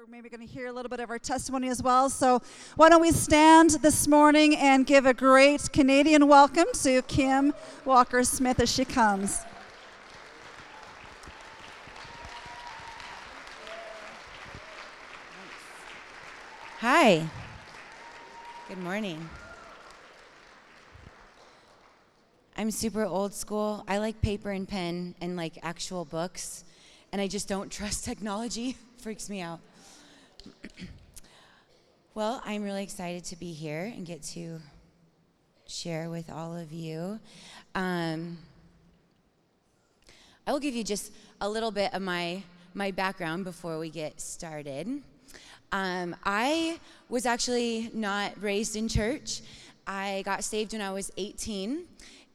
we're maybe going to hear a little bit of our testimony as well. So, why don't we stand this morning and give a great Canadian welcome to Kim Walker Smith as she comes. Hi. Good morning. I'm super old school. I like paper and pen and like actual books, and I just don't trust technology. Freaks me out. well, I'm really excited to be here and get to share with all of you. Um, I will give you just a little bit of my my background before we get started. Um, I was actually not raised in church. I got saved when I was 18.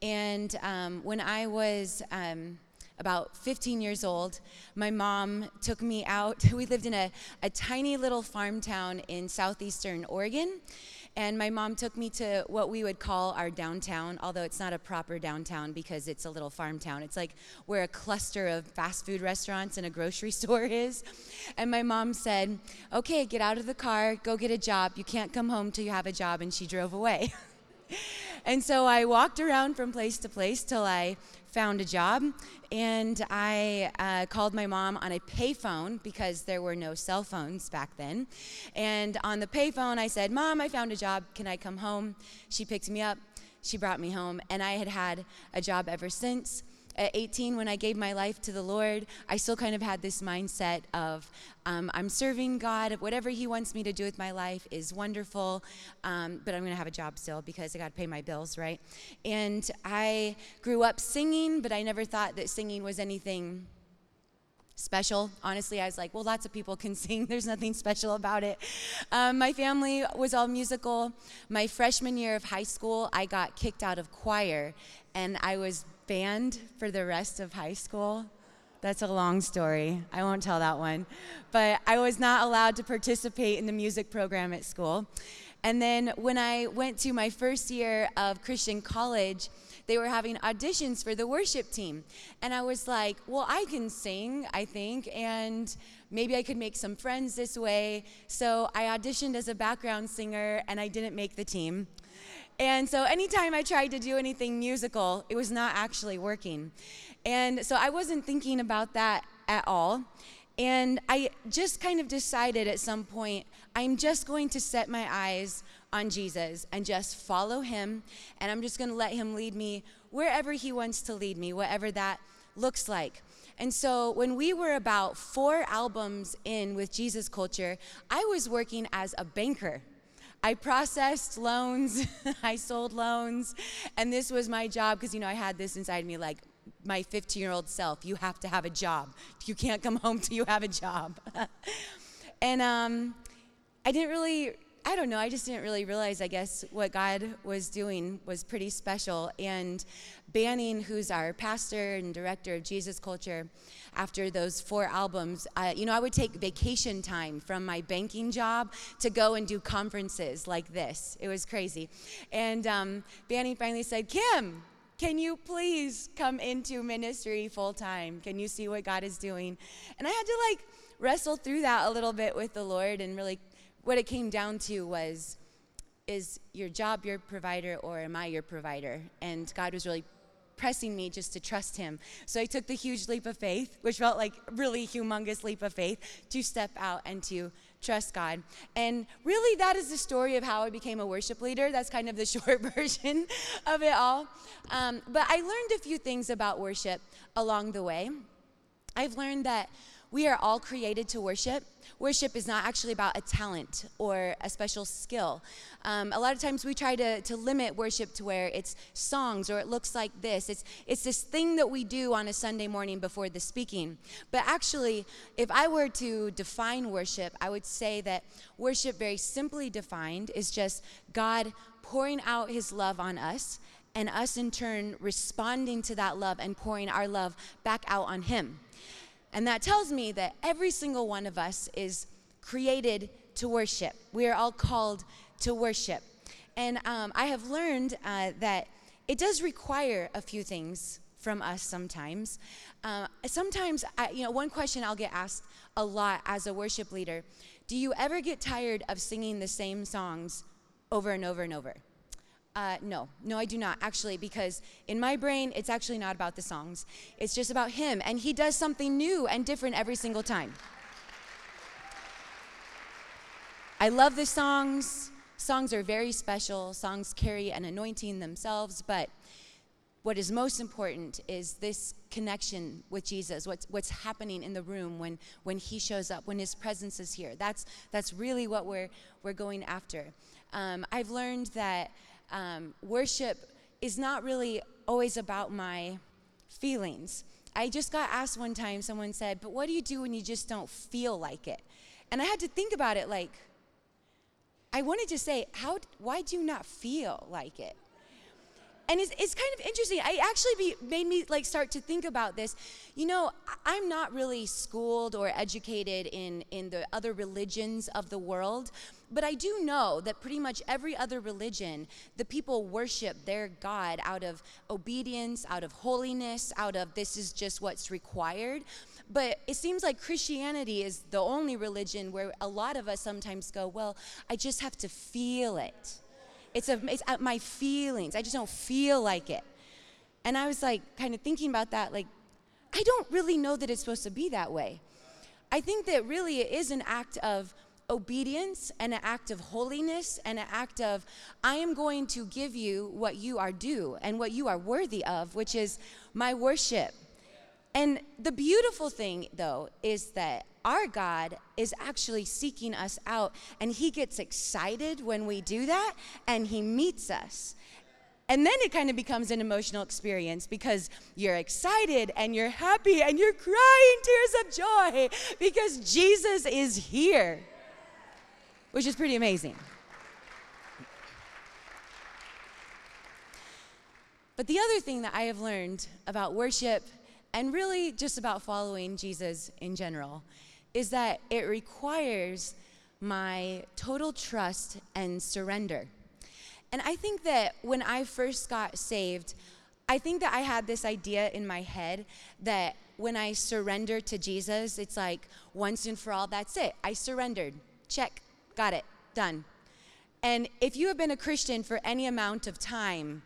And um, when I was um, about 15 years old, my mom took me out. We lived in a, a tiny little farm town in southeastern Oregon. And my mom took me to what we would call our downtown, although it's not a proper downtown because it's a little farm town. It's like where a cluster of fast food restaurants and a grocery store is. And my mom said, Okay, get out of the car, go get a job. You can't come home till you have a job. And she drove away. and so I walked around from place to place till I found a job and I uh, called my mom on a payphone because there were no cell phones back then. And on the payphone, I said, Mom, I found a job. Can I come home? She picked me up. She brought me home. And I had had a job ever since at 18 when i gave my life to the lord i still kind of had this mindset of um, i'm serving god whatever he wants me to do with my life is wonderful um, but i'm going to have a job still because i got to pay my bills right and i grew up singing but i never thought that singing was anything special. Honestly, I was like, well, lots of people can sing. There's nothing special about it. Um, my family was all musical. My freshman year of high school, I got kicked out of choir, and I was banned for the rest of high school. That's a long story. I won't tell that one. But I was not allowed to participate in the music program at school. And then when I went to my first year of Christian college, they were having auditions for the worship team. And I was like, well, I can sing, I think, and maybe I could make some friends this way. So I auditioned as a background singer and I didn't make the team. And so anytime I tried to do anything musical, it was not actually working. And so I wasn't thinking about that at all. And I just kind of decided at some point, I'm just going to set my eyes on Jesus and just follow him. And I'm just going to let him lead me wherever he wants to lead me, whatever that looks like. And so when we were about four albums in with Jesus Culture, I was working as a banker I processed loans, I sold loans, and this was my job because, you know, I had this inside me like, my 15 year old self, you have to have a job. You can't come home till you have a job. and um, I didn't really I don't know, I just didn't really realize, I guess, what God was doing was pretty special. And Banning, who's our pastor and director of Jesus Culture, after those four albums, uh, you know, I would take vacation time from my banking job to go and do conferences like this. It was crazy. And um, Banning finally said, Kim, can you please come into ministry full time? Can you see what God is doing? And I had to like wrestle through that a little bit with the Lord and really what it came down to was is your job your provider or am I your provider? And God was really pressing me just to trust him. So I took the huge leap of faith, which felt like really humongous leap of faith, to step out and to trust God. And really that is the story of how I became a worship leader. That's kind of the short version of it all. Um, but I learned a few things about worship along the way. I've learned that we are all created to worship. Worship is not actually about a talent or a special skill. Um, a lot of times we try to, to limit worship to where it's songs or it looks like this. It's, it's this thing that we do on a Sunday morning before the speaking. But actually, if I were to define worship, I would say that worship, very simply defined, is just God pouring out his love on us and us in turn responding to that love and pouring our love back out on him. And that tells me that every single one of us is created to worship. We are all called to worship. And um, I have learned uh, that it does require a few things from us sometimes. Uh, sometimes, I, you know, one question I'll get asked a lot as a worship leader do you ever get tired of singing the same songs over and over and over? Uh, no, no, I do not actually, because in my brain, it's actually not about the songs. It's just about Him, and He does something new and different every single time. I love the songs. Songs are very special. Songs carry an anointing themselves, but what is most important is this connection with Jesus, what's, what's happening in the room when, when he shows up, when his presence is here. That's, that's really what we're, we're going after. Um, I've learned that um, worship is not really always about my feelings. I just got asked one time, someone said, But what do you do when you just don't feel like it? And I had to think about it like, I wanted to say, how, why do you not feel like it? And it's, it's kind of interesting. I actually be, made me like start to think about this. You know i'm not really schooled or educated in in the other religions of the world but i do know that pretty much every other religion the people worship their god out of obedience out of holiness out of this is just what's required. But it seems like Christianity is the only religion where a lot of us sometimes go, well, I just have to feel it. It's, a, it's at my feelings. I just don't feel like it. And I was like, kind of thinking about that, like, I don't really know that it's supposed to be that way. I think that really it is an act of obedience and an act of holiness and an act of, I am going to give you what you are due and what you are worthy of, which is my worship. And the beautiful thing, though, is that our God is actually seeking us out, and He gets excited when we do that, and He meets us. And then it kind of becomes an emotional experience because you're excited and you're happy and you're crying tears of joy because Jesus is here, which is pretty amazing. But the other thing that I have learned about worship and really just about following Jesus in general, is that it requires my total trust and surrender. And I think that when I first got saved, I think that I had this idea in my head that when I surrender to Jesus, it's like once and for all, that's it. I surrendered. Check. Got it. Done. And if you have been a Christian for any amount of time,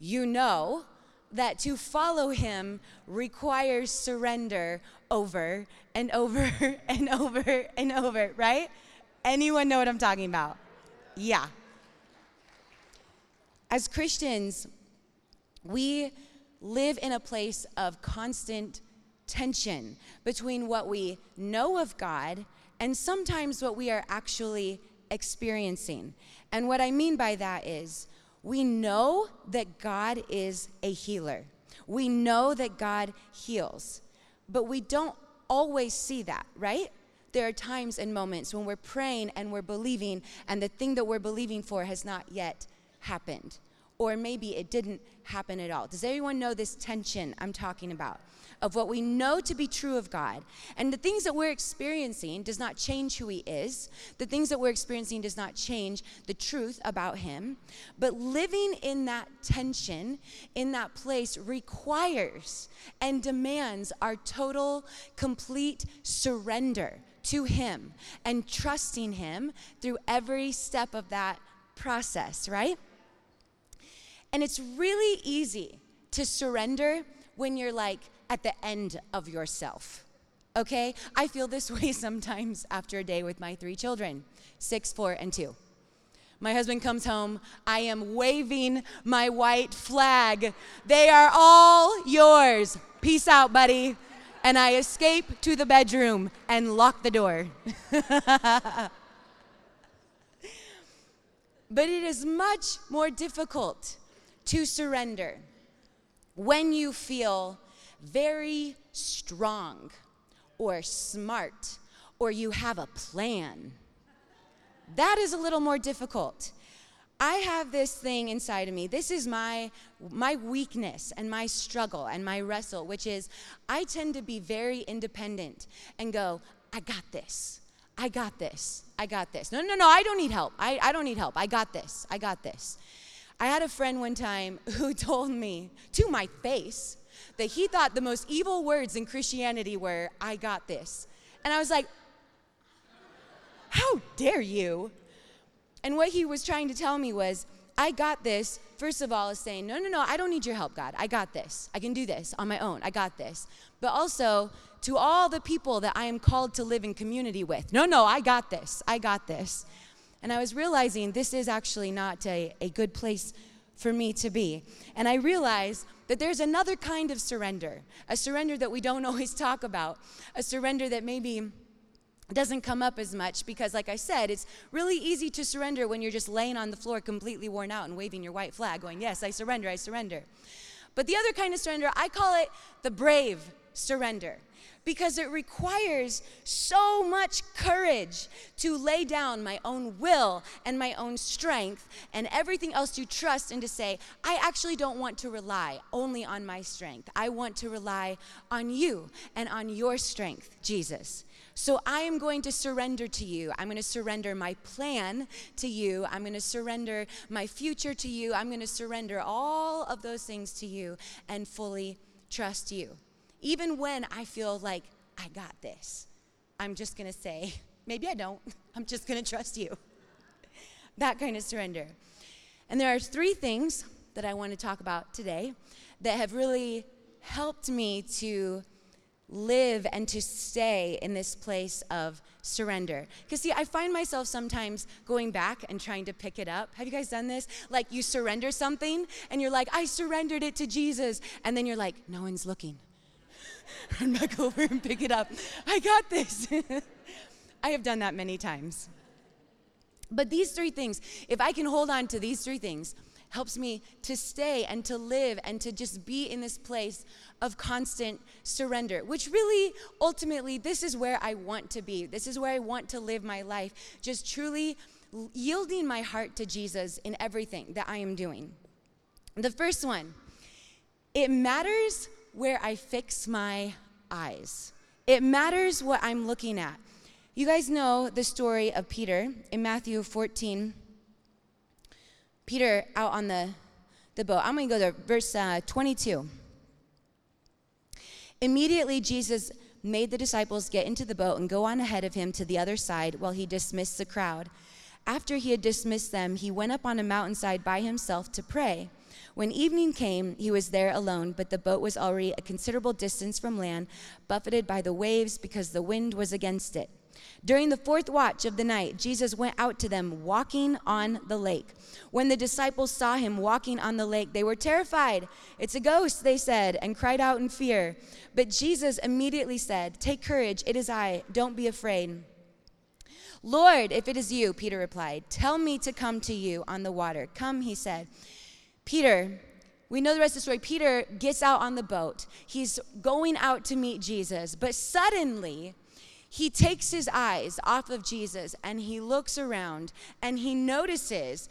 you know that to follow him requires surrender over and over and over and over, right? Anyone know what I'm talking about? Yeah. As Christians, we live in a place of constant tension between what we know of God and sometimes what we are actually experiencing. And what I mean by that is, we know that God is a healer. We know that God heals, but we don't always see that, right? There are times and moments when we're praying and we're believing, and the thing that we're believing for has not yet happened. Or maybe it didn't happen at all. Does everyone know this tension I'm talking about? of what we know to be true of God. And the things that we're experiencing does not change who He is. The things that we're experiencing does not change the truth about Him. But living in that tension, in that place, requires and demands our total, complete surrender to Him and trusting Him through every step of that process, right? And it's really easy to surrender when you're like, at the end of yourself. Okay? I feel this way sometimes after a day with my three children six, four, and two. My husband comes home. I am waving my white flag. They are all yours. Peace out, buddy. And I escape to the bedroom and lock the door. but it is much more difficult to surrender when you feel very strong or smart or you have a plan. That is a little more difficult. I have this thing inside of me. This is my my weakness and my struggle and my wrestle, which is I tend to be very independent and go, I got this. I got this. I got this. No, no, no, I don't need help. I, I don't need help. I got this. I got this. I had a friend one time who told me to my face, that he thought the most evil words in Christianity were, I got this. And I was like, How dare you? And what he was trying to tell me was, I got this, first of all, is saying, No, no, no, I don't need your help, God. I got this. I can do this on my own. I got this. But also, to all the people that I am called to live in community with, No, no, I got this. I got this. And I was realizing this is actually not a, a good place for me to be. And I realized that there's another kind of surrender, a surrender that we don't always talk about, a surrender that maybe doesn't come up as much because, like I said, it's really easy to surrender when you're just laying on the floor completely worn out and waving your white flag, going, Yes, I surrender, I surrender. But the other kind of surrender, I call it the brave surrender because it requires so much courage to lay down my own will and my own strength and everything else to trust and to say, I actually don't want to rely only on my strength. I want to rely on you and on your strength, Jesus. So I am going to surrender to you. I'm going to surrender my plan to you. I'm going to surrender my future to you. I'm going to surrender all of those things to you and fully trust you even when I feel like I got this, I'm just going to say, maybe I don't. I'm just going to trust you. that kind of surrender. And there are three things that I want to talk about today that have really helped me to live and to stay in this place of surrender. Because, see, I find myself sometimes going back and trying to pick it up. Have you guys done this? Like, you surrender something and you're like, I surrendered it to Jesus. And then you're like, no one's looking. run back over and pick it up. I got this. I have done that many times. But these three things, if I can hold on to these three things, helps me to stay and to live and to just be in this place of constant surrender, which really, ultimately, this is where I want to be. This is where I want to live my life, just truly yielding my heart to Jesus in everything that I am doing. The first one, it matters where I fix my eyes. It matters what I'm looking at. You guys know the story of Peter in Matthew 14. Peter out on the, the boat. I'm going to go to verse uh, 22. Immediately, Jesus made the disciples get into the boat and go on ahead of him to the other side while he dismissed the crowd. After he had dismissed them, he went up on a mountainside by himself to pray. When evening came, he was there alone, but the boat was already a considerable distance from land, buffeted by the waves because the wind was against it. During the fourth watch of the night, Jesus went out to them walking on the lake. When the disciples saw him walking on the lake, they were terrified. It's a ghost, they said, and cried out in fear. But Jesus immediately said, Take courage, it is I, don't be afraid. Lord, if it is you, Peter replied, tell me to come to you on the water. Come, he said. Peter, we know the rest of the story. Peter gets out on the boat. He's going out to meet Jesus, but suddenly he takes his eyes off of Jesus and he looks around and he notices,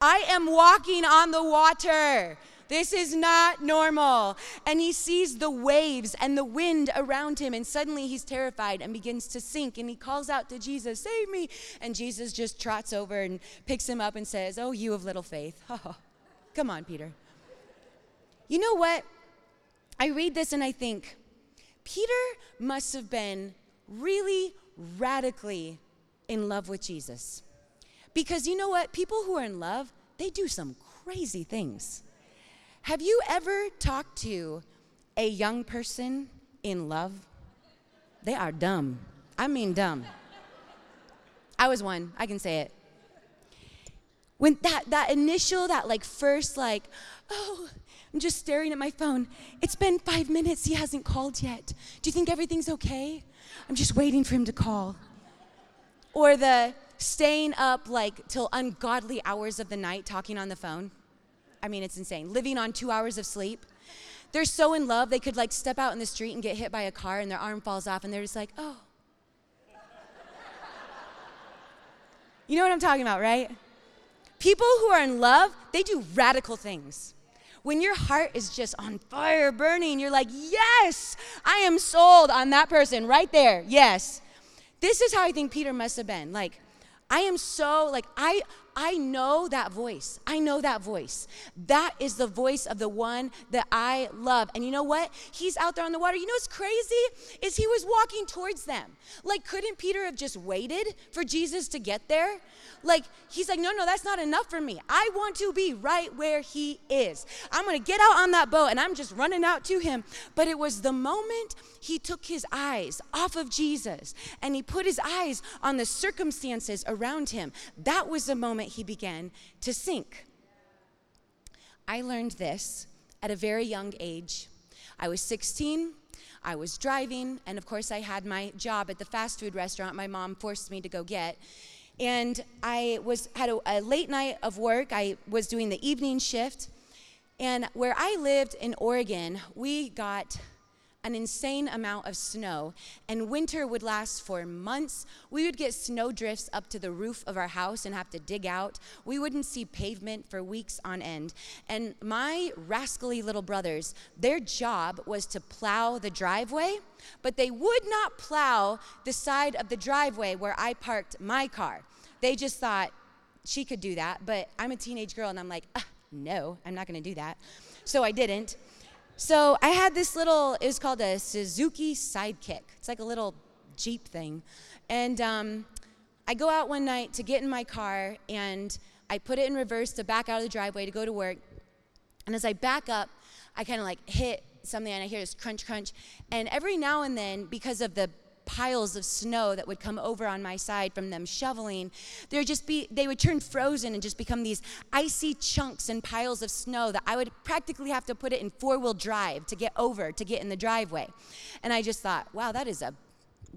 I am walking on the water. This is not normal. And he sees the waves and the wind around him, and suddenly he's terrified and begins to sink. And he calls out to Jesus, Save me. And Jesus just trots over and picks him up and says, Oh, you of little faith. Come on, Peter. You know what? I read this and I think, Peter must have been really radically in love with Jesus. Because you know what? People who are in love, they do some crazy things. Have you ever talked to a young person in love? They are dumb. I mean, dumb. I was one, I can say it when that that initial that like first like oh i'm just staring at my phone. It's been five minutes. He hasn't called yet. Do you think everything's okay? I'm just waiting for him to call. Or the staying up like till ungodly hours of the night talking on the phone. I mean it's insane. Living on two hours of sleep. They're so in love they could like step out in the street and get hit by a car and their arm falls off and they're just like oh. You know what i'm talking about right People who are in love, they do radical things. When your heart is just on fire, burning, you're like, yes, I am sold on that person right there. Yes. This is how I think Peter must have been. Like, I am so, like, I, I know that voice. I know that voice. That is the voice of the one that I love. And you know what? He's out there on the water. You know what's crazy? Is he was walking towards them. Like, couldn't Peter have just waited for Jesus to get there? Like, he's like, no, no, that's not enough for me. I want to be right where he is. I'm going to get out on that boat and I'm just running out to him. But it was the moment he took his eyes off of Jesus and he put his eyes on the circumstances around him. That was the moment he began to sink. I learned this at a very young age. I was 16. I was driving, and of course, I had my job at the fast food restaurant my mom forced me to go get. And I was had a, a late night of work. I was doing the evening shift, and where I lived in Oregon, we got an insane amount of snow, and winter would last for months. We would get snow drifts up to the roof of our house and have to dig out. We wouldn't see pavement for weeks on end. And my rascally little brothers, their job was to plow the driveway, but they would not plow the side of the driveway where I parked my car. They just thought she could do that, but I'm a teenage girl and I'm like, no, I'm not gonna do that. So I didn't. So I had this little, it was called a Suzuki Sidekick. It's like a little Jeep thing. And um, I go out one night to get in my car and I put it in reverse to back out of the driveway to go to work. And as I back up, I kind of like hit something and I hear this crunch, crunch. And every now and then, because of the piles of snow that would come over on my side from them shoveling. There just be they would turn frozen and just become these icy chunks and piles of snow that I would practically have to put it in four-wheel drive to get over to get in the driveway. And I just thought, wow, that is a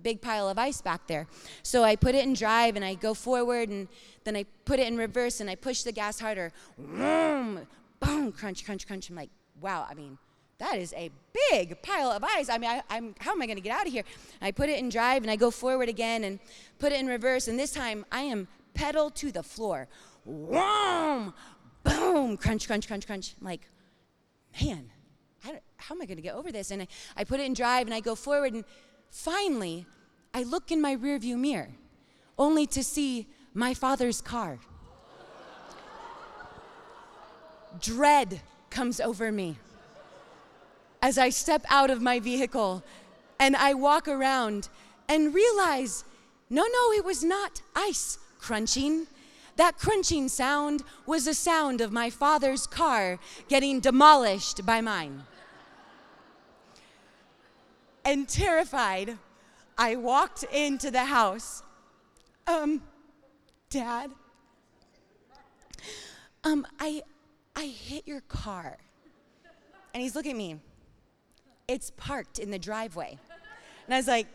big pile of ice back there. So I put it in drive and I go forward and then I put it in reverse and I push the gas harder. Boom, boom, crunch, crunch, crunch. I'm like, wow, I mean, that is a big pile of ice. I mean, I, am how am I going to get out of here? I put it in drive and I go forward again and put it in reverse. And this time I am pedal to the floor. Whoom, boom, crunch, crunch, crunch, crunch. I'm like, man, how, how am I going to get over this? And I, I put it in drive and I go forward. And finally, I look in my rearview mirror only to see my father's car. Dread comes over me as I step out of my vehicle and I walk around and realize no, no, it was not ice crunching. That crunching sound was the sound of my father's car getting demolished by mine. And terrified, I walked into the house. Um, Dad, um, I, I hit your car. And he's looking at me. It's parked in the driveway. And I was like,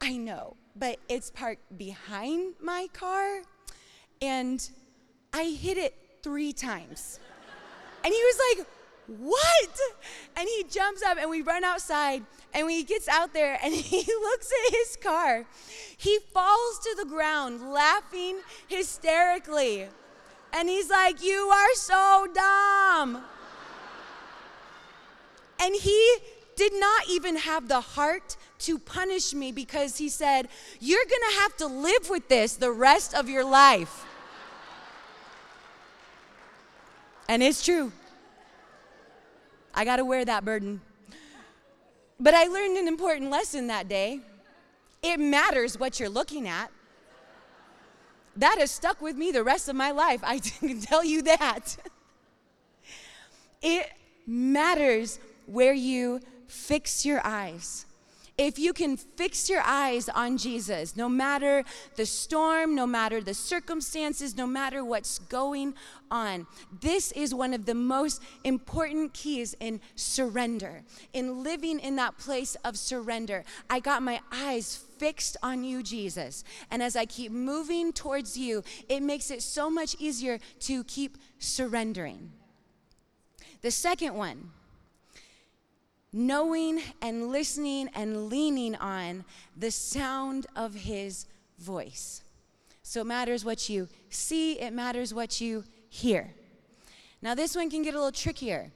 I know, but it's parked behind my car. And I hit it three times. And he was like, What? And he jumps up and we run outside. And when he gets out there and he looks at his car, he falls to the ground laughing hysterically. And he's like, You are so dumb. And he did not even have the heart to punish me because he said, You're gonna have to live with this the rest of your life. And it's true. I gotta wear that burden. But I learned an important lesson that day. It matters what you're looking at. That has stuck with me the rest of my life. I can tell you that. It matters where you fix your eyes. If you can fix your eyes on Jesus, no matter the storm, no matter the circumstances, no matter what's going on, this is one of the most important keys in surrender, in living in that place of surrender. I got my eyes fixed on you, Jesus. And as I keep moving towards you, it makes it so much easier to keep surrendering. The second one, knowing and listening and leaning on the sound of his voice. So it matters what you see, it matters what you hear. Now, this one can get a little trickier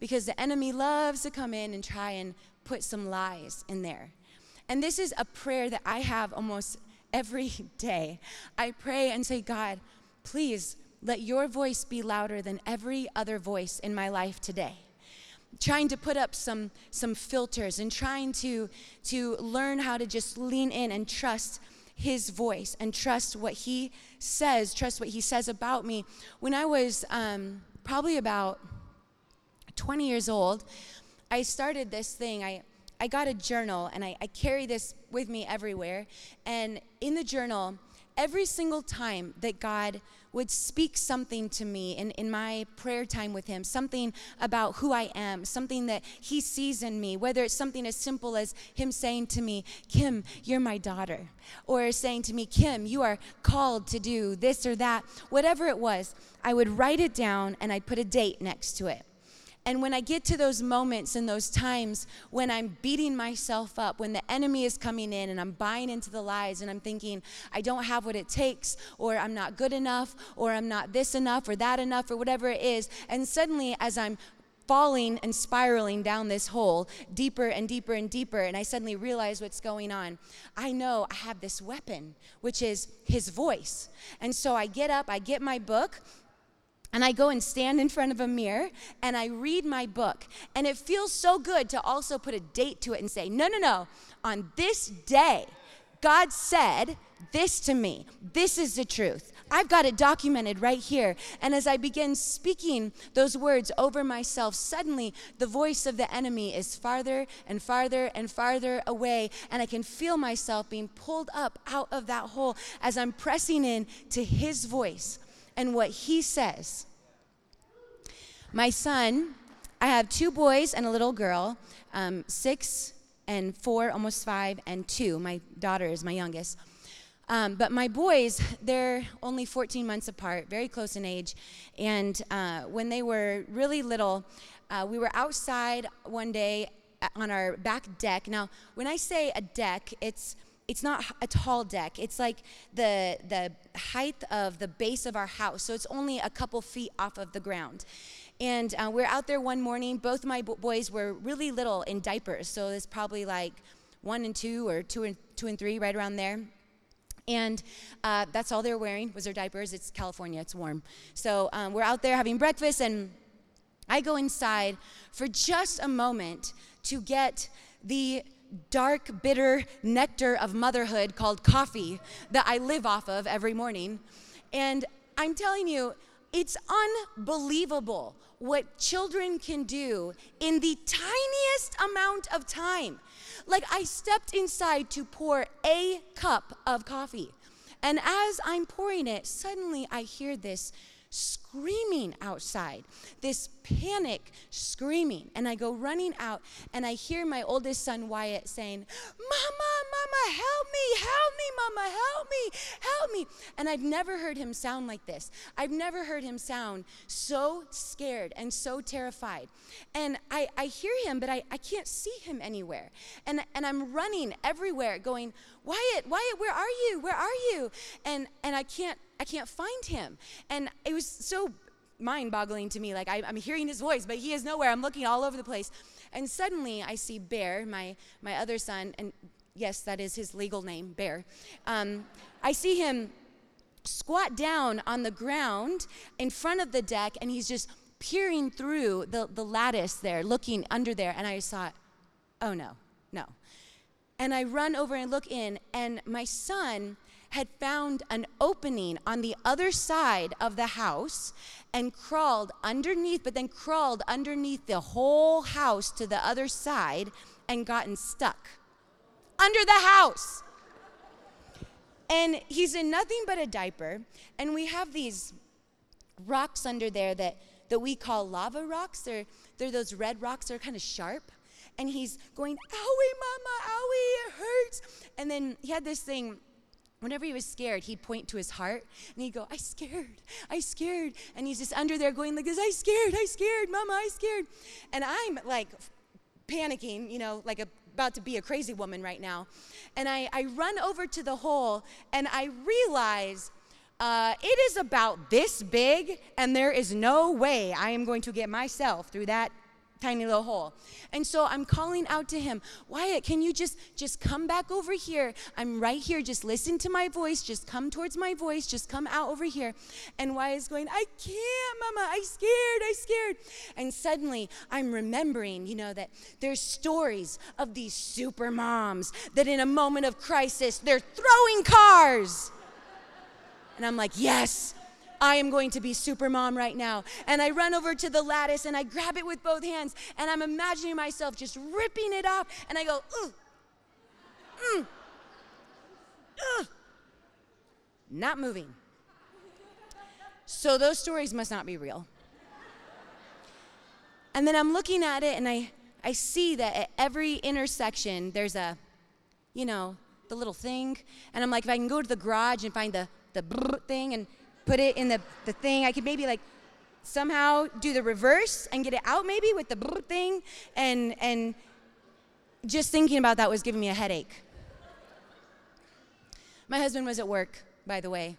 because the enemy loves to come in and try and put some lies in there. And this is a prayer that I have almost every day. I pray and say, God, please let your voice be louder than every other voice in my life today trying to put up some some filters and trying to to learn how to just lean in and trust his voice and trust what he says trust what he says about me when i was um, probably about 20 years old i started this thing i I got a journal and I, I carry this with me everywhere. And in the journal, every single time that God would speak something to me in, in my prayer time with Him, something about who I am, something that He sees in me, whether it's something as simple as Him saying to me, Kim, you're my daughter, or saying to me, Kim, you are called to do this or that, whatever it was, I would write it down and I'd put a date next to it. And when I get to those moments and those times when I'm beating myself up, when the enemy is coming in and I'm buying into the lies and I'm thinking, I don't have what it takes, or I'm not good enough, or I'm not this enough, or that enough, or whatever it is, and suddenly as I'm falling and spiraling down this hole deeper and deeper and deeper, and I suddenly realize what's going on. I know I have this weapon, which is his voice. And so I get up, I get my book, and I go and stand in front of a mirror and I read my book. And it feels so good to also put a date to it and say, no, no, no, on this day, God said this to me. This is the truth. I've got it documented right here. And as I begin speaking those words over myself, suddenly the voice of the enemy is farther and farther and farther away. And I can feel myself being pulled up out of that hole as I'm pressing in to his voice and what he says. My son, I have two boys and a little girl, um, six and four, almost five, and two. My daughter is my youngest. Um, but my boys, they're only 14 months apart, very close in age. And uh, when they were really little, uh, we were outside one day on our back deck. Now, when I say a deck, it's it's not a tall deck. It's like the the height of the base of our house, so it's only a couple feet off of the ground. And uh, we're out there one morning. Both my boys were really little in diapers, so it's probably like one and two, or two and two and three, right around there. And uh, that's all they're wearing was their diapers. It's California; it's warm. So um, we're out there having breakfast, and I go inside for just a moment to get the dark, bitter nectar of motherhood called coffee that I live off of every morning. And I'm telling you, it's unbelievable what children can do in the tiniest amount of time. Like, I stepped inside to pour a cup of coffee. And as I'm pouring it, suddenly I hear this screaming outside, this panic screaming. And I go running out and I hear my oldest son Wyatt saying, Mama, Mama, help me, help me, Mama, help me, help me. And I've never heard him sound like this. I've never heard him sound so scared and so terrified. And I, I hear him, but I, I can't see him anywhere. And, and I'm running everywhere going, Wyatt, Wyatt, where are you? Where are you? And, and I can't I can't find him. And it was so mind boggling to me. Like, I, am hearing his voice, but he is nowhere. I'm looking all over the place. And suddenly I see Bear, my, my other son, and yes, that is his legal name, Bear. Um, I see him squat down on the ground in front of the deck, and he's just peering through the, the lattice there, looking under there. And I thought, oh no, no. And I run over and look in, and my son had found an opening on the other side of the house and crawled underneath, but then crawled underneath the whole house to the other side and gotten stuck under the house. And he's in nothing but a diaper, and we have these rocks under there that, that we call lava rocks. They're, they're those red rocks, they're kind of sharp. And he's going, Owie, mama, owie, it hurts. And then he had this thing Whenever he was scared, he'd point to his heart and he'd go, I scared, I scared. And he's just under there going like this, I scared, I scared, mama, I scared. And I'm like panicking, you know, like a, about to be a crazy woman right now. And I, I run over to the hole and I realize uh, it is about this big and there is no way I am going to get myself through that tiny little hole. And so I'm calling out to him, Wyatt, can you just just come back over here? I'm right here. Just listen to my voice. Just come towards my voice. Just come out over here. And Wyatt's going, I can't, Mama. I scared. I scared. And suddenly I'm remembering, you know, that there's stories of these super moms that in a moment of crisis they're throwing cars. And I'm like, yes, I am going to be super mom right now. And I run over to the lattice and I grab it with both hands and I'm imagining myself just ripping it off and I go, ooh, mm, ugh, not moving. So those stories must not be real. And then I'm looking at it and I, I see that at every intersection there's a, you know, the little thing. And I'm like, if I can go to the garage and find the, the thing and put it in the, the thing. I could maybe like somehow do the reverse and get it out maybe with the thing. And, and just thinking about that was giving me a headache. My husband was at work, by the way.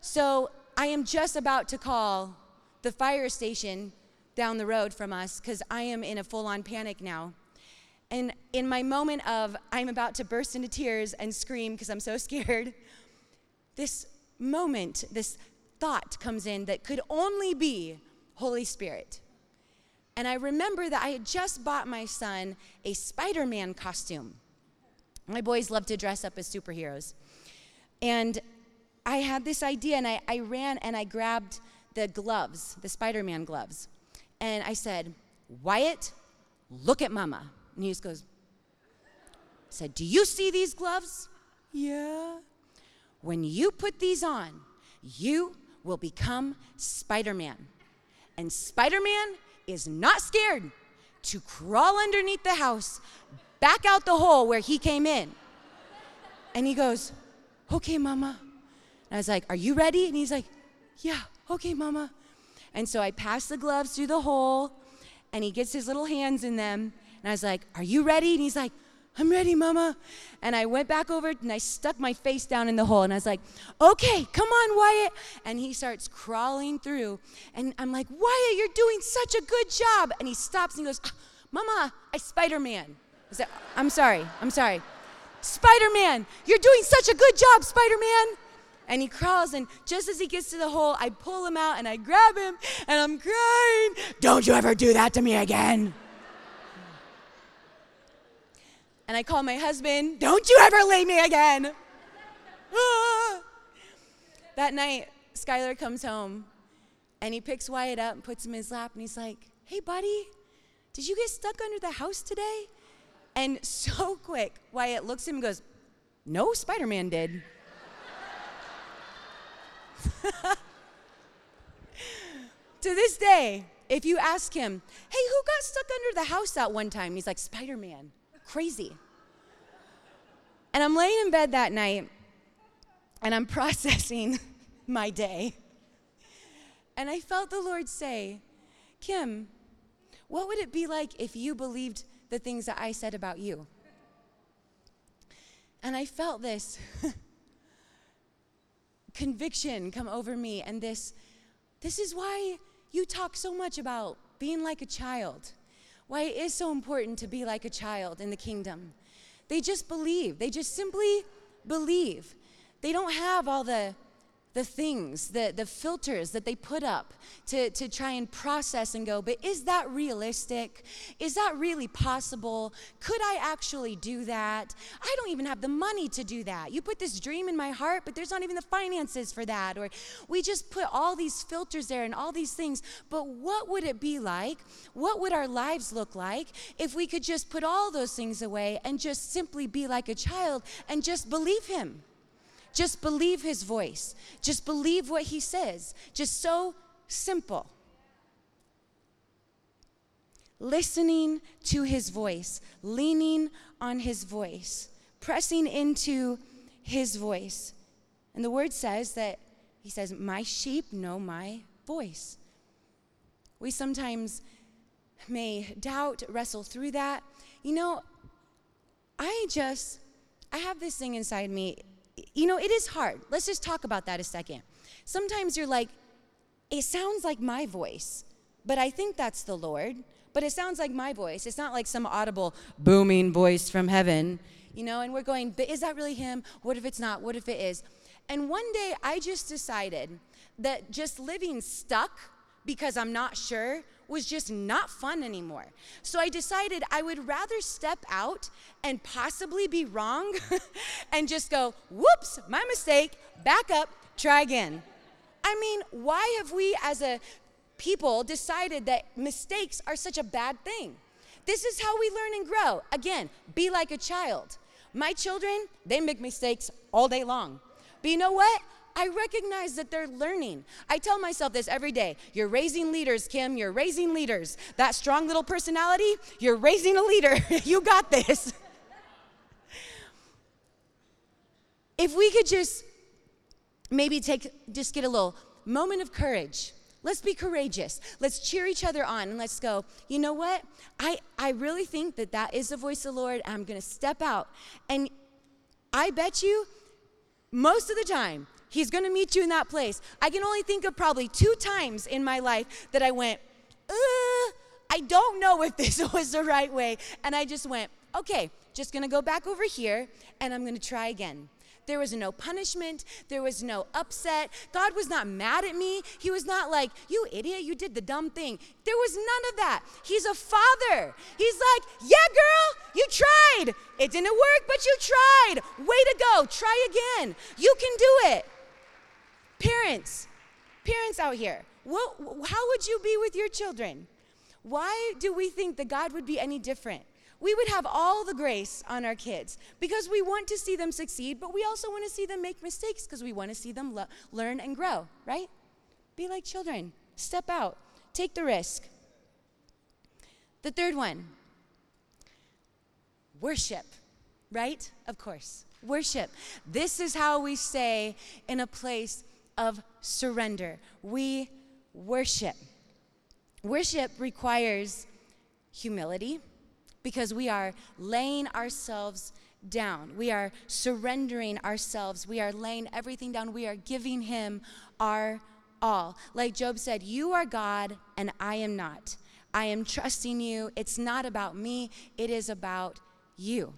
So I am just about to call the fire station down the road from us because I am in a full on panic now. And in my moment of I'm about to burst into tears and scream because I'm so scared, this moment, this thought comes in that could only be Holy Spirit. And I remember that I had just bought my son a Spider Man costume. My boys love to dress up as superheroes. And I had this idea, and I, I ran and I grabbed the gloves, the Spider Man gloves. And I said, Wyatt, look at mama. And he just goes, said, Do you see these gloves? Yeah. When you put these on, you will become Spider Man. And Spider Man is not scared to crawl underneath the house, back out the hole where he came in. And he goes, Okay, Mama. And I was like, Are you ready? And he's like, Yeah, okay, Mama. And so I pass the gloves through the hole, and he gets his little hands in them. And I was like, Are you ready? And he's like, I'm ready, mama. And I went back over and I stuck my face down in the hole and I was like, okay, come on, Wyatt. And he starts crawling through. And I'm like, Wyatt, you're doing such a good job. And he stops and he goes, ah, Mama, I Spider Man. I'm sorry, I'm sorry. Spider Man, you're doing such a good job, Spider Man. And he crawls, and just as he gets to the hole, I pull him out and I grab him and I'm crying. Don't you ever do that to me again. And I call my husband, Don't you ever leave me again. Ah. That night, Skyler comes home and he picks Wyatt up and puts him in his lap and he's like, Hey, buddy, did you get stuck under the house today? And so quick, Wyatt looks at him and goes, No, Spider Man did. to this day, if you ask him, Hey, who got stuck under the house that one time? He's like, Spider Man crazy. And I'm laying in bed that night and I'm processing my day. And I felt the Lord say, Kim, what would it be like if you believed the things that I said about you? And I felt this conviction come over me and this this is why you talk so much about being like a child why it is so important to be like a child in the kingdom. They just believe, they just simply believe. They don't have all the the things, the, the filters that they put up to, to try and process and go, but is that realistic? Is that really possible? Could I actually do that? I don't even have the money to do that. You put this dream in my heart, but there's not even the finances for that. Or we just put all these filters there and all these things. But what would it be like? What would our lives look like if we could just put all those things away and just simply be like a child and just believe Him? Just believe his voice. Just believe what he says. Just so simple. Listening to his voice, leaning on his voice, pressing into his voice. And the word says that he says, My sheep know my voice. We sometimes may doubt, wrestle through that. You know, I just, I have this thing inside me you know, it is hard. Let's just talk about that a second. Sometimes you're like, it sounds like my voice, but I think that's the Lord. but it sounds like my voice. It's not like some audible booming voice from heaven, you know, and we're going, but is that really him? What if it's not? What if it is? And one day I just decided that just living stuck because I'm not sure was just not fun anymore. So I decided I would rather step out and possibly be wrong and just go, whoops, my mistake, back up, try again. I mean, why have we as a people decided that mistakes are such a bad thing? This is how we learn and grow. Again, be like a child. My children, they make mistakes all day long. But you know what? I recognize that they're learning. I tell myself this every day. You're raising leaders, Kim. You're raising leaders. That strong little personality, you're raising a leader. you got this. if we could just maybe take, just get a little moment of courage. Let's be courageous. Let's cheer each other on and let's go, you know what? I, I really think that that is the voice of the Lord. I'm going to step out. And I bet you, most of the time, He's going to meet you in that place. I can only think of probably two times in my life that I went, uh, I don't know if this was the right way. And I just went, okay, just going to go back over here and I'm going to try again. There was no punishment. There was no upset. God was not mad at me. He was not like, you idiot, you did the dumb thing. There was none of that. He's a father. He's like, yeah, girl, you tried. It didn't work, but you tried. Way to go. Try again. You can do it. Parents, parents out here, what, how would you be with your children? Why do we think that God would be any different? We would have all the grace on our kids because we want to see them succeed, but we also want to see them make mistakes because we want to see them lo- learn and grow, right? Be like children. Step out. Take the risk. The third one worship, right? Of course. Worship. This is how we stay in a place of surrender. We worship. Worship requires humility because we are laying ourselves down. We are surrendering ourselves. We are laying everything down. We are giving Him our all. Like Job said, You are God and I am not. I am trusting you. It's not about me, it is about you.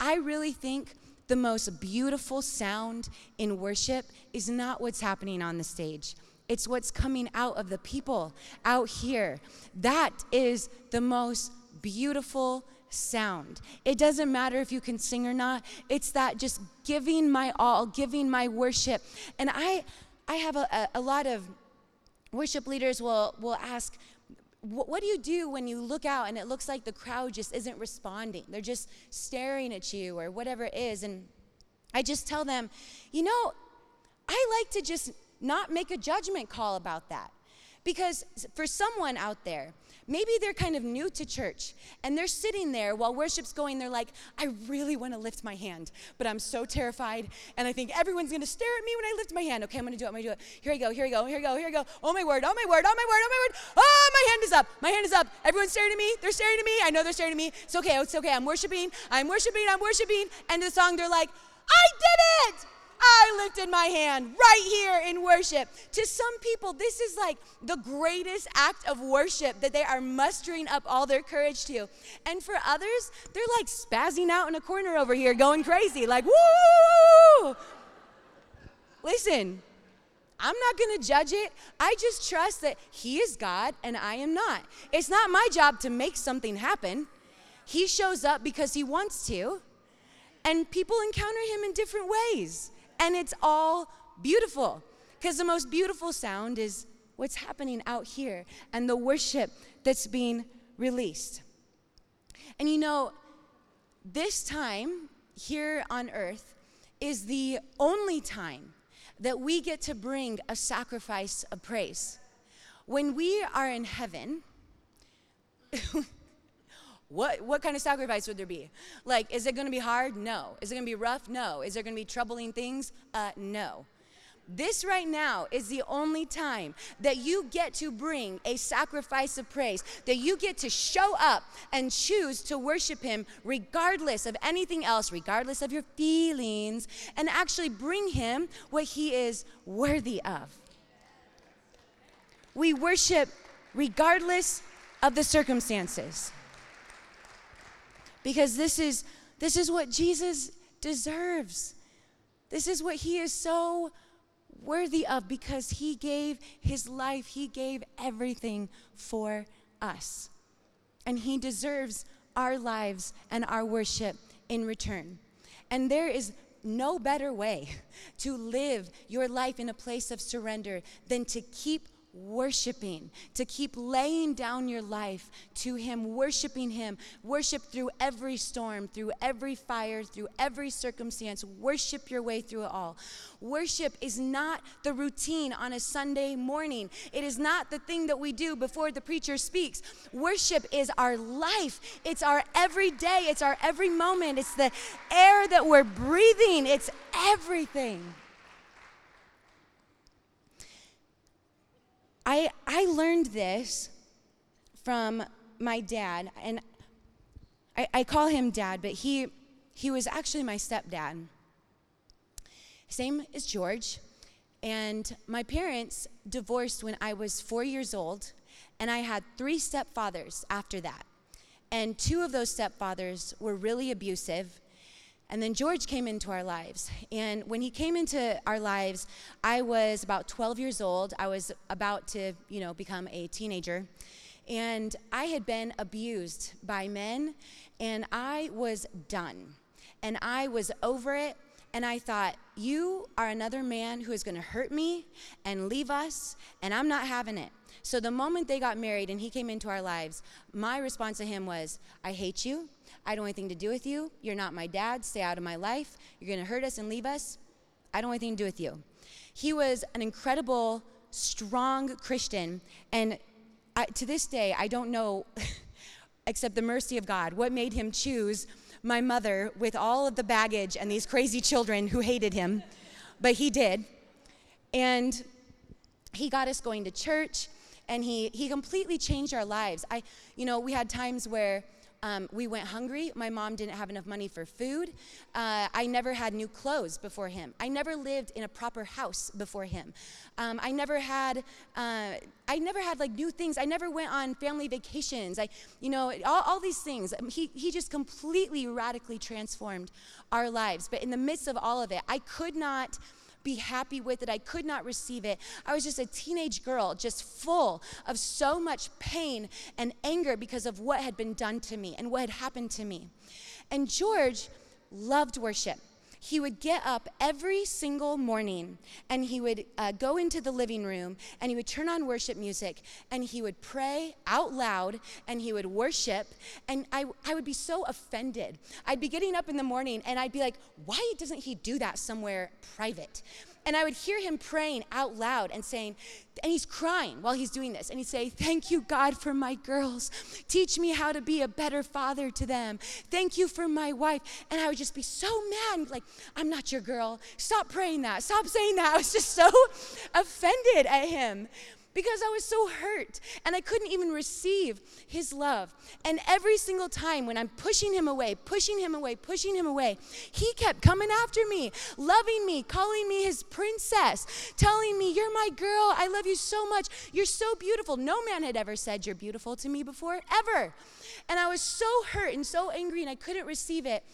I really think the most beautiful sound in worship is not what's happening on the stage. It's what's coming out of the people out here. That is the most beautiful sound. It doesn't matter if you can sing or not. It's that just giving my all, giving my worship. And I I have a, a, a lot of worship leaders will will ask what do you do when you look out and it looks like the crowd just isn't responding? They're just staring at you or whatever it is. And I just tell them, you know, I like to just not make a judgment call about that. Because for someone out there, maybe they're kind of new to church and they're sitting there while worship's going. They're like, I really want to lift my hand, but I'm so terrified. And I think everyone's going to stare at me when I lift my hand. Okay, I'm going to do it. I'm going to do it. Here I go. Here I go. Here I go. Here I go. Oh my word. Oh my word. Oh my word. Oh my word. Oh, my hand is up. My hand is up. Everyone's staring at me. They're staring at me. I know they're staring at me. It's okay. It's okay. I'm worshiping. I'm worshiping. I'm worshiping. End of the song, they're like, I did it. I lifted my hand right here in worship. To some people, this is like the greatest act of worship that they are mustering up all their courage to. And for others, they're like spazzing out in a corner over here, going crazy, like, woo! Listen, I'm not going to judge it. I just trust that He is God and I am not. It's not my job to make something happen. He shows up because He wants to, and people encounter Him in different ways and it's all beautiful. Because the most beautiful sound is what's happening out here and the worship that's being released. And you know, this time here on earth is the only time that we get to bring a sacrifice of praise. When we are in heaven, What, what kind of sacrifice would there be? Like, is it going to be hard? No. Is it going to be rough? No. Is there going to be troubling things? Uh, no. This right now is the only time that you get to bring a sacrifice of praise, that you get to show up and choose to worship Him regardless of anything else, regardless of your feelings, and actually bring Him what He is worthy of. We worship regardless of the circumstances. Because this is this is what Jesus deserves. This is what he is so worthy of because he gave his life, he gave everything for us. And he deserves our lives and our worship in return. And there is no better way to live your life in a place of surrender than to keep worshiping, to keep laying down your life to Him, worshiping Him. Worship through every storm, through every fire, through every circumstance. Worship your way through it all. Worship is not the routine on a Sunday morning, it is not the thing that we do before the preacher speaks. Worship is our life, it's our every day, it's our every moment, it's the air that we're breathing, it's everything. I, I learned this from my dad, and I, I call him dad, but he, he was actually my stepdad. Same as George. And my parents divorced when I was four years old, and I had three stepfathers after that. And two of those stepfathers were really abusive, and then George came into our lives. And when he came into our lives, I was about 12 years old. I was about to, you know, become a teenager. And I had been abused by men, and I was done. And I was over it. And I thought, you are another man who is going to hurt me and leave us, and I'm not having it. So the moment they got married and he came into our lives, my response to him was, I hate you. I don't want anything to do with you. You're not my dad. Stay out of my life. You're going to hurt us and leave us. I don't want anything to do with you. He was an incredible, strong Christian. And I, to this day, I don't know, except the mercy of God, what made him choose my mother with all of the baggage and these crazy children who hated him. But he did. And he got us going to church and he, he completely changed our lives. I, you know, we had times where um, we went hungry. My mom didn't have enough money for food. Uh, I never had new clothes before him. I never lived in a proper house before him. Um, I never had, uh, I never had like new things. I never went on family vacations. I, you know, all, all these things. Um, he, he just completely radically transformed our lives. But in the midst of all of it, I could not be happy with it. I could not receive it. I was just a teenage girl, just full of so much pain and anger because of what had been done to me and what had happened to me. And George loved worship he would get up every single morning and he would uh, go into the living room and he would turn on worship music and he would pray out loud and he would worship. And I, I would be so offended. I'd be getting up in the morning and I'd be like, why doesn't he do that somewhere private? And I would hear him praying out loud and saying, and he's crying while he's doing this. And he'd say, Thank you, God, for my girls. Teach me how to be a better father to them. Thank you for my wife. And I would just be so mad, like, I'm not your girl. Stop praying that. Stop saying that. I was just so offended at him because I was so hurt and I couldn't even receive his love. And every single time when I'm pushing him away, pushing him away, pushing him away, he kept coming after me, loving me, calling me his princess, telling me, You're my girl. I love you so much. You're so beautiful. No man had ever said you're beautiful to me before, ever. And I was so hurt and so angry and I couldn't receive it.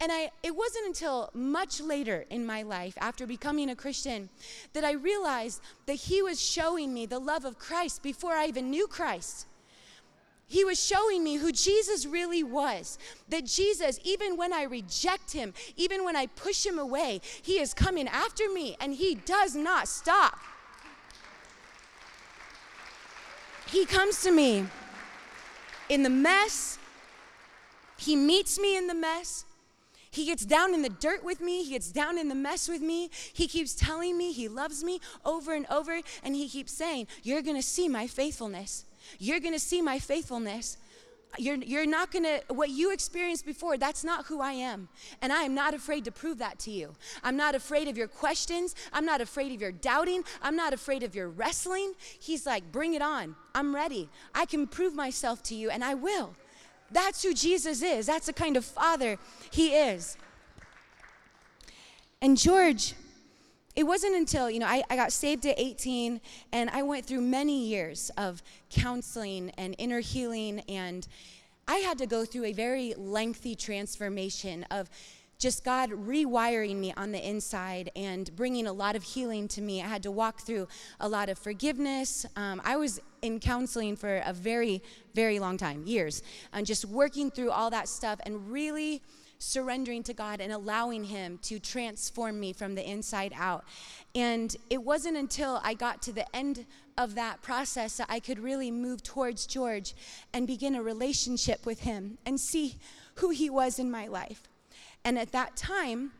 And I it wasn't until much later in my life after becoming a Christian that I realized that he was showing me the love of Christ before I even knew Christ. He was showing me who Jesus really was. That Jesus, even when I reject him, even when I push him away, he is coming after me and he does not stop. He comes to me in the mess. He meets me in the mess. He gets down in the dirt with me. He gets down in the mess with me. He keeps telling me he loves me over and over. And he keeps saying, You're going to see my faithfulness. You're going to see my faithfulness. You're, you're not to, what you experienced before, that's not who I am. And I am not afraid to prove that to you. I'm not afraid of your questions. I'm not afraid of your doubting. I'm not afraid of your wrestling. He's like, bring it on. I'm ready. I can prove myself to you, and I will. That's who Jesus is. That's the kind of father he is. And George, it wasn't until, you know, I, I got saved at 18 and I went through many years of counseling and inner healing. And I had to go through a very lengthy transformation of just God rewiring me on the inside and bringing a lot of healing to me. I had to walk through a lot of forgiveness. Um, I was in counseling for a very, very long time, years, and just working through all that stuff and really surrendering to God and allowing Him to transform me from the inside out. And it wasn't until I got to the end of that process that I could really move towards George and begin a relationship with him and see who he was in my life. And at that time,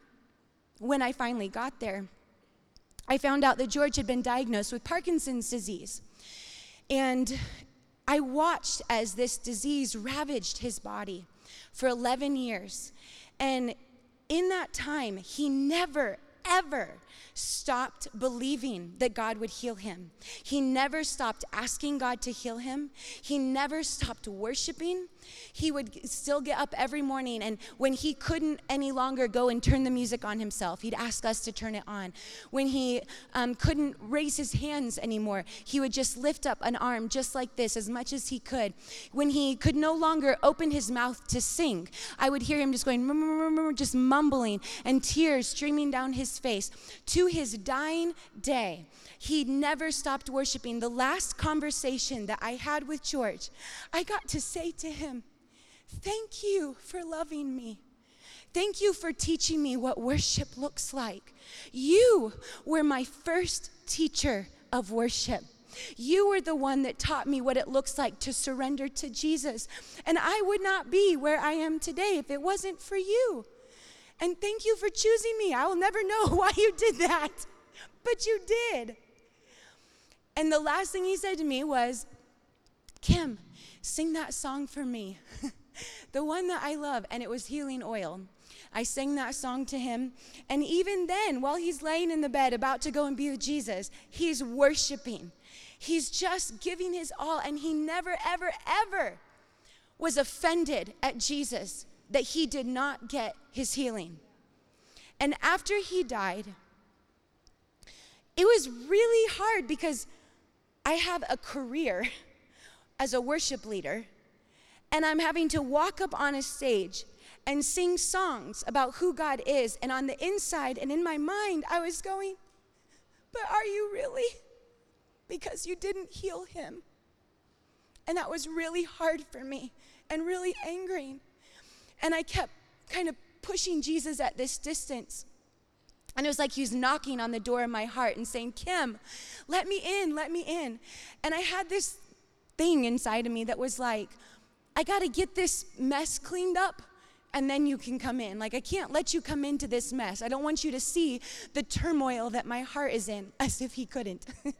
when I finally got there, I found out that George had been diagnosed with Parkinson's disease. And I watched as this disease ravaged his body for 11 years. And in that time, he never, ever stopped believing that God would heal him. He never stopped asking God to heal him. He never stopped worshiping. He would still get up every morning, and when he couldn't any longer go and turn the music on himself, he'd ask us to turn it on. When he um, couldn't raise his hands anymore, he would just lift up an arm just like this as much as he could. When he could no longer open his mouth to sing, I would hear him just going, just mumbling, and tears streaming down his face. To his dying day, he never stopped worshiping. The last conversation that I had with George, I got to say to him, Thank you for loving me. Thank you for teaching me what worship looks like. You were my first teacher of worship. You were the one that taught me what it looks like to surrender to Jesus. And I would not be where I am today if it wasn't for you. And thank you for choosing me. I will never know why you did that, but you did. And the last thing he said to me was, Kim, sing that song for me. the one that I love, and it was Healing Oil. I sang that song to him. And even then, while he's laying in the bed about to go and be with Jesus, he's worshiping. He's just giving his all. And he never, ever, ever was offended at Jesus that he did not get his healing. And after he died, it was really hard because I have a career as a worship leader, and I'm having to walk up on a stage and sing songs about who God is. And on the inside and in my mind, I was going, But are you really? Because you didn't heal him. And that was really hard for me and really angering. And I kept kind of pushing Jesus at this distance. And it was like he was knocking on the door of my heart and saying, Kim, let me in, let me in. And I had this thing inside of me that was like, I got to get this mess cleaned up and then you can come in. Like, I can't let you come into this mess. I don't want you to see the turmoil that my heart is in, as if he couldn't.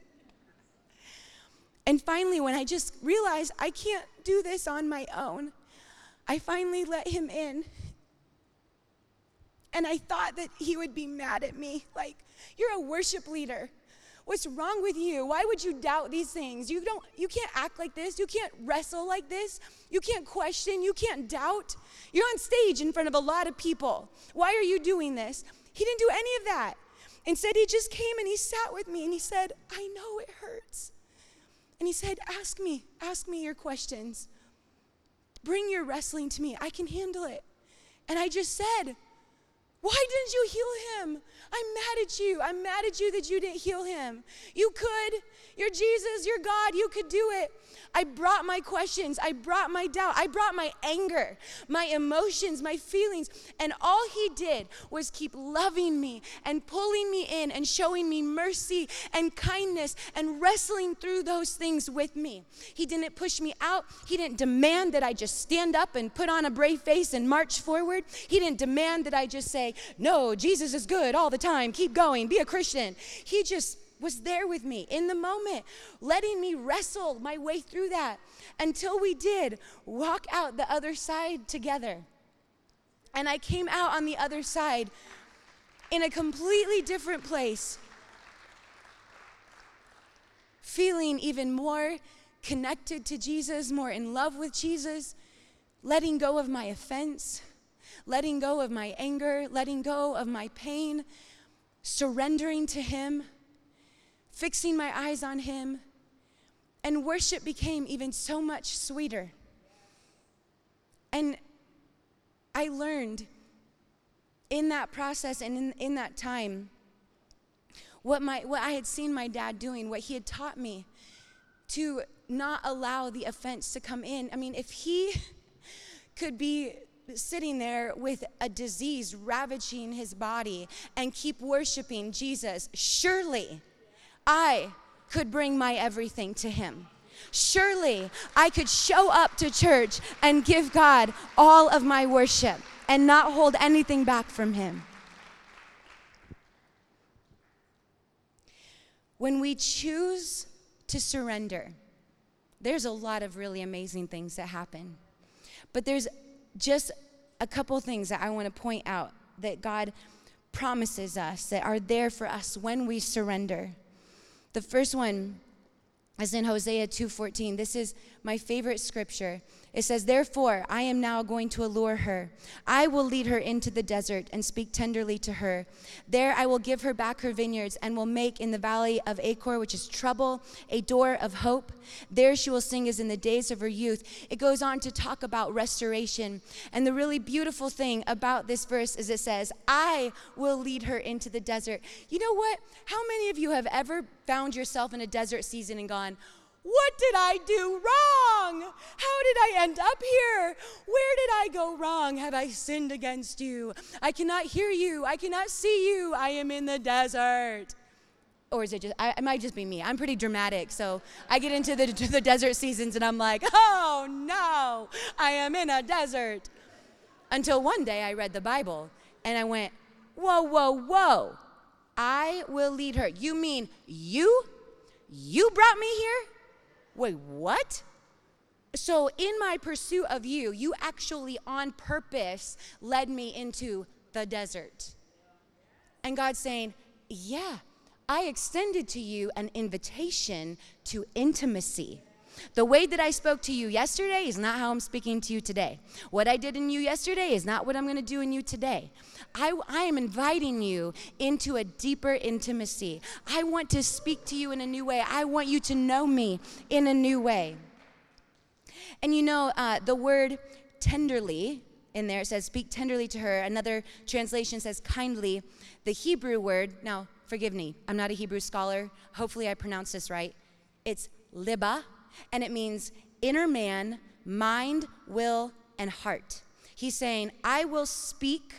and finally, when I just realized I can't do this on my own, I finally let him in and I thought that he would be mad at me. Like, you're a worship leader. What's wrong with you? Why would you doubt these things? You don't you can't act like this. You can't wrestle like this. You can't question, you can't doubt. You're on stage in front of a lot of people. Why are you doing this? He didn't do any of that. Instead, he just came and he sat with me and he said, "I know it hurts." And he said, "Ask me. Ask me your questions. Bring your wrestling to me. I can handle it." And I just said, why didn't you heal him? I'm mad at you. I'm mad at you that you didn't heal him. You could. You're Jesus. You're God. You could do it. I brought my questions. I brought my doubt. I brought my anger, my emotions, my feelings. And all he did was keep loving me and pulling me in and showing me mercy and kindness and wrestling through those things with me. He didn't push me out. He didn't demand that I just stand up and put on a brave face and march forward. He didn't demand that I just say, No, Jesus is good all the time. Keep going. Be a Christian. He just was there with me in the moment, letting me wrestle my way through that until we did walk out the other side together. And I came out on the other side in a completely different place, feeling even more connected to Jesus, more in love with Jesus, letting go of my offense, letting go of my anger, letting go of my pain surrendering to Him, fixing my eyes on Him, and worship became even so much sweeter. And I learned in that process and in, in that time what, my, what I had seen my dad doing, what he had taught me to not allow the offense to come in. I mean, if he could be sitting there with a disease ravaging his body and keep worshiping Jesus, surely I could bring my everything to him. Surely I could show up to church and give God all of my worship and not hold anything back from him. When we choose to surrender, there's a lot of really amazing things that happen. But there's just a couple things that I want to point out that God promises us that are there for us when we surrender. The first one is in Hosea 2:14. This is my favorite scripture. It says, Therefore, I am now going to allure her. I will lead her into the desert and speak tenderly to her. There I will give her back her vineyards and will make in the valley of Achor, which is trouble, a door of hope. There she will sing as in the days of her youth. It goes on to talk about restoration. And the really beautiful thing about this verse is it says, I will lead her into the desert. You know what? How many of you have ever found yourself in a desert season and gone, what did I do wrong? How did I end up here? Where did I go wrong? Have I sinned against you? I cannot hear you. I cannot see you. I am in the desert. Or is it just, I, it might just be me. I'm pretty dramatic. So I get into the, the desert seasons and I'm like, oh no, I am in a desert. Until one day I read the Bible and I went, whoa, whoa, whoa. I will lead her. You mean you? You brought me here? Wait, what? So, in my pursuit of you, you actually on purpose led me into the desert. And God's saying, Yeah, I extended to you an invitation to intimacy. The way that I spoke to you yesterday is not how I'm speaking to you today. What I did in you yesterday is not what I'm going to do in you today. I, I am inviting you into a deeper intimacy. I want to speak to you in a new way. I want you to know me in a new way. And you know, uh, the word tenderly in there says, speak tenderly to her. Another translation says, kindly. The Hebrew word, now forgive me, I'm not a Hebrew scholar. Hopefully I pronounced this right. It's liba, and it means inner man, mind, will, and heart. He's saying, I will speak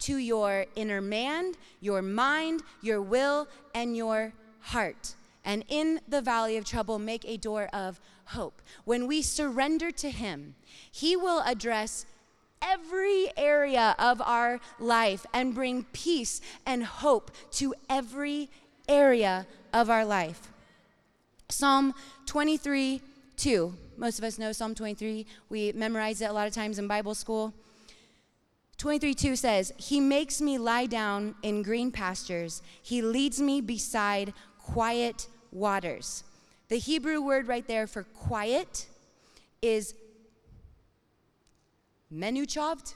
to your inner man, your mind, your will, and your heart. And in the valley of trouble, make a door of hope. When we surrender to Him, He will address every area of our life and bring peace and hope to every area of our life. Psalm 23 2. Most of us know Psalm 23. We memorize it a lot of times in Bible school. 23 2 says, He makes me lie down in green pastures, He leads me beside quiet waters. The Hebrew word right there for quiet is menuchavt.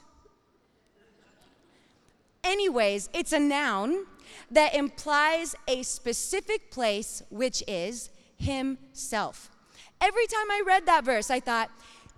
Anyways, it's a noun that implies a specific place, which is himself. Every time I read that verse, I thought,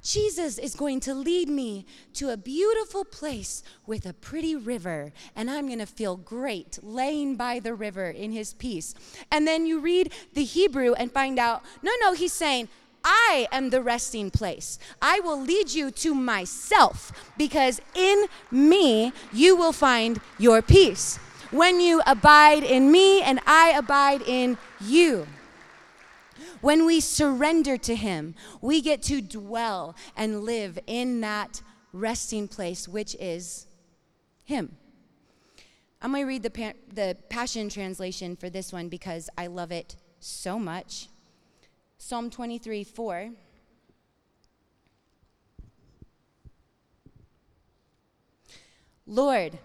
Jesus is going to lead me to a beautiful place with a pretty river, and I'm going to feel great laying by the river in his peace. And then you read the Hebrew and find out no, no, he's saying, I am the resting place. I will lead you to myself because in me you will find your peace. When you abide in me and I abide in you. When we surrender to Him, we get to dwell and live in that resting place, which is Him. I'm going to read the, pa- the Passion Translation for this one because I love it so much. Psalm 23 4. Lord,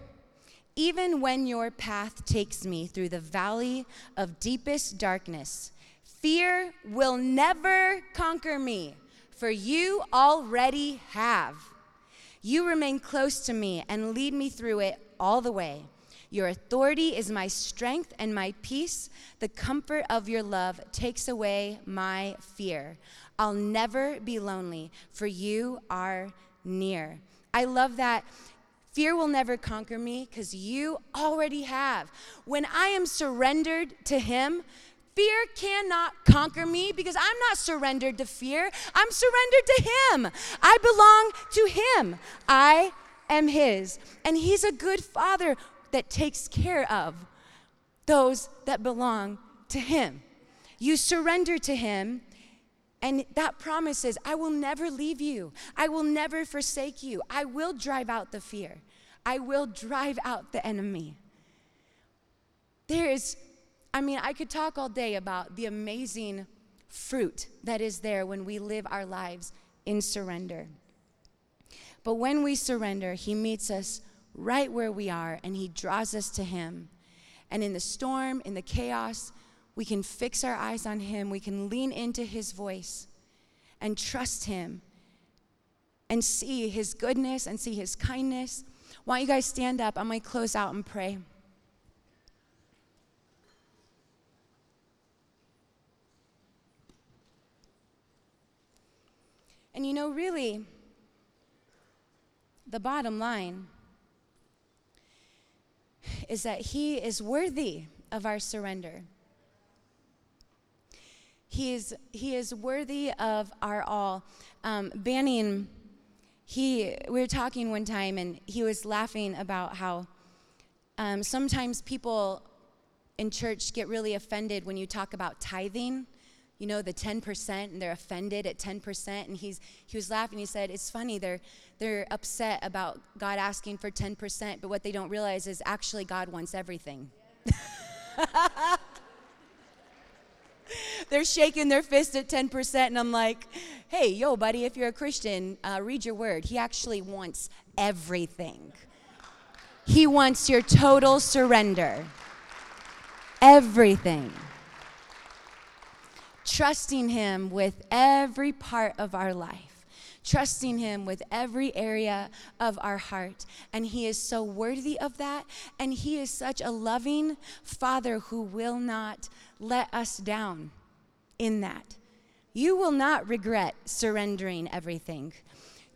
even when your path takes me through the valley of deepest darkness, Fear will never conquer me, for you already have. You remain close to me and lead me through it all the way. Your authority is my strength and my peace. The comfort of your love takes away my fear. I'll never be lonely, for you are near. I love that. Fear will never conquer me because you already have. When I am surrendered to Him, fear cannot conquer me because I'm not surrendered to fear. I'm surrendered to Him. I belong to Him. I am His. And He's a good Father that takes care of those that belong to Him. You surrender to Him, and that promise is, I will never leave you. I will never forsake you. I will drive out the fear. I will drive out the enemy. There is, I mean, I could talk all day about the amazing fruit that is there when we live our lives in surrender. But when we surrender, He meets us right where we are and He draws us to Him. And in the storm, in the chaos, we can fix our eyes on Him. We can lean into His voice and trust Him and see His goodness and see His kindness. Why don't you guys stand up? I'm going to close out and pray. And you know, really, the bottom line is that He is worthy of our surrender. He is, he is worthy of our all. Um, Banning, he, we were talking one time and he was laughing about how um, sometimes people in church get really offended when you talk about tithing you know the 10% and they're offended at 10% and he's he was laughing he said it's funny they're they're upset about god asking for 10% but what they don't realize is actually god wants everything they're shaking their fist at 10%, and I'm like, hey, yo, buddy, if you're a Christian, uh, read your word. He actually wants everything. He wants your total surrender. Everything. Trusting Him with every part of our life trusting Him with every area of our heart. And He is so worthy of that. And He is such a loving Father who will not let us down in that. You will not regret surrendering everything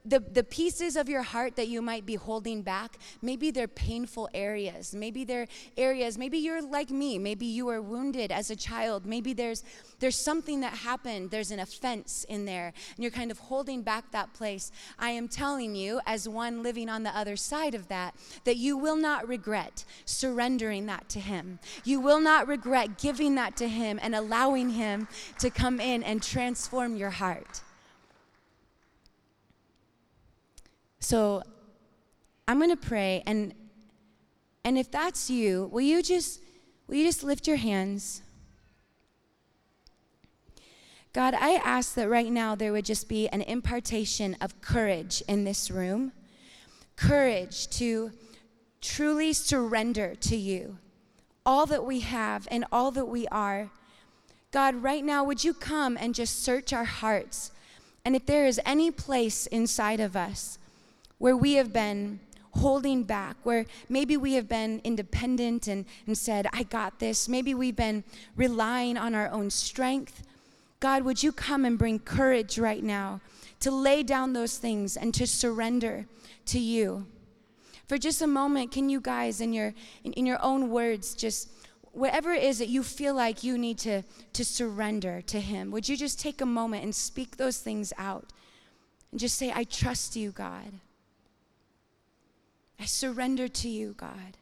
the, the pieces of your heart that you might be holding back, maybe they're painful areas. Maybe they're areas, maybe you're like me. Maybe you were wounded as a child. Maybe there's, there's something that happened. There's an offense in there, and you're kind of holding back that place. I am telling you, as one living on the other side of that, that you will not regret surrendering that to Him. You will not regret giving that to Him and allowing Him to come in and transform your heart. So I'm going to pray and and if that's you, will you just will you just lift your hands? God, I ask that right now there would just be an impartation of courage in this room. Courage to truly surrender to you all that we have and all that we are. God, right now, would you come and just search our hearts? And if there is any place inside of us where we have been holding back, where maybe we have been independent and, and said, I got this. Maybe we've been relying on our own strength. God, would you come and bring courage right now to lay down those things and to surrender to you? For just a moment, can you guys, in your, in, in your own words, just whatever it is that you feel like you need to, to surrender to Him, would you just take a moment and speak those things out? And just say, I trust you, God. I surrender to you, God.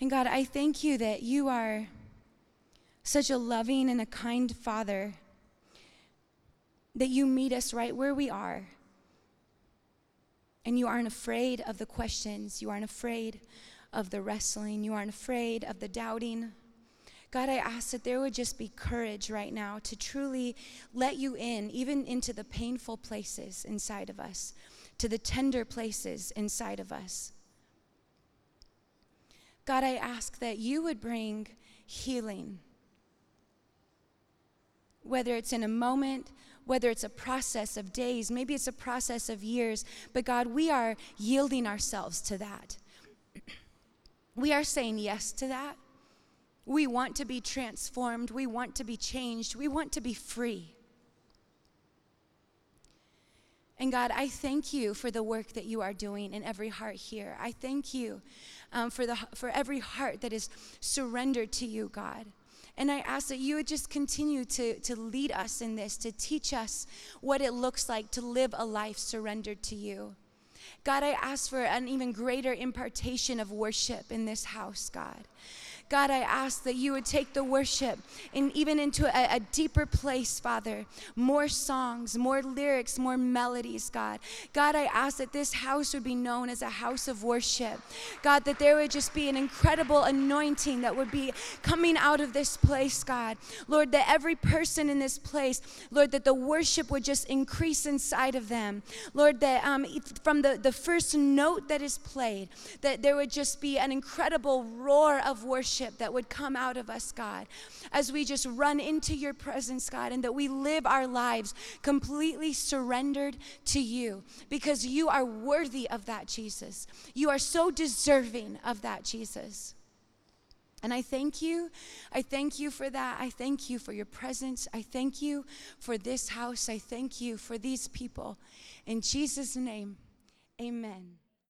And God, I thank you that you are such a loving and a kind Father, that you meet us right where we are. And you aren't afraid of the questions, you aren't afraid of the wrestling. You aren't afraid of the doubting. God, I ask that there would just be courage right now to truly let you in, even into the painful places inside of us, to the tender places inside of us. God, I ask that you would bring healing. whether it's in a moment, whether it's a process of days, maybe it's a process of years, but God, we are yielding ourselves to that. We are saying yes to that. We want to be transformed. We want to be changed. We want to be free. And God, I thank you for the work that you are doing in every heart here. I thank you um, for, the, for every heart that is surrendered to you, God. And I ask that you would just continue to, to lead us in this, to teach us what it looks like to live a life surrendered to you. God, I ask for an even greater impartation of worship in this house, God. God, I ask that you would take the worship and even into a, a, deeper place, Father. More songs, more lyrics, more melodies, God. God, I ask that this house would be known as a house of worship. God, that there would just be an incredible anointing that would be coming out of this place, God. Lord, that every person in this place, Lord, that the worship would just increase inside of them. Lord, that um, from the, the first note that is played, that there would just be an incredible roar of worship worship that would come out of us, God, as we just run into your presence, God, and that we live our lives completely surrendered to you because you are worthy of that, Jesus. You are so deserving of that, Jesus. And I thank you. I thank you for that. I thank you for your presence. I thank you for this house. I thank you for these people. In Jesus' name, amen.